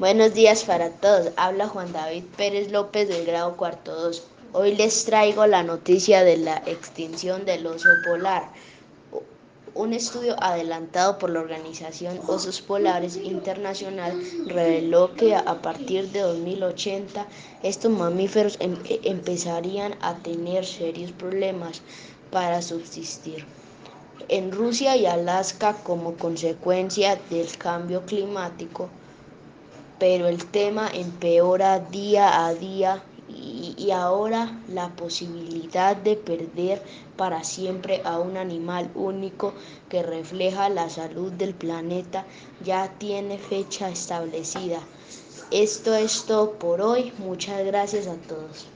Buenos días para todos. Habla Juan David Pérez López del grado cuarto 2. Hoy les traigo la noticia de la extinción del oso polar. Un estudio adelantado por la organización Osos Polares Internacional reveló que a partir de 2080 estos mamíferos em empezarían a tener serios problemas para subsistir. En Rusia y Alaska como consecuencia del cambio climático, pero el tema empeora día a día y, ahora la posibilidad de perder para siempre a un animal único que refleja la salud del planeta ya tiene fecha establecida. Esto es todo por hoy. Muchas gracias a todos.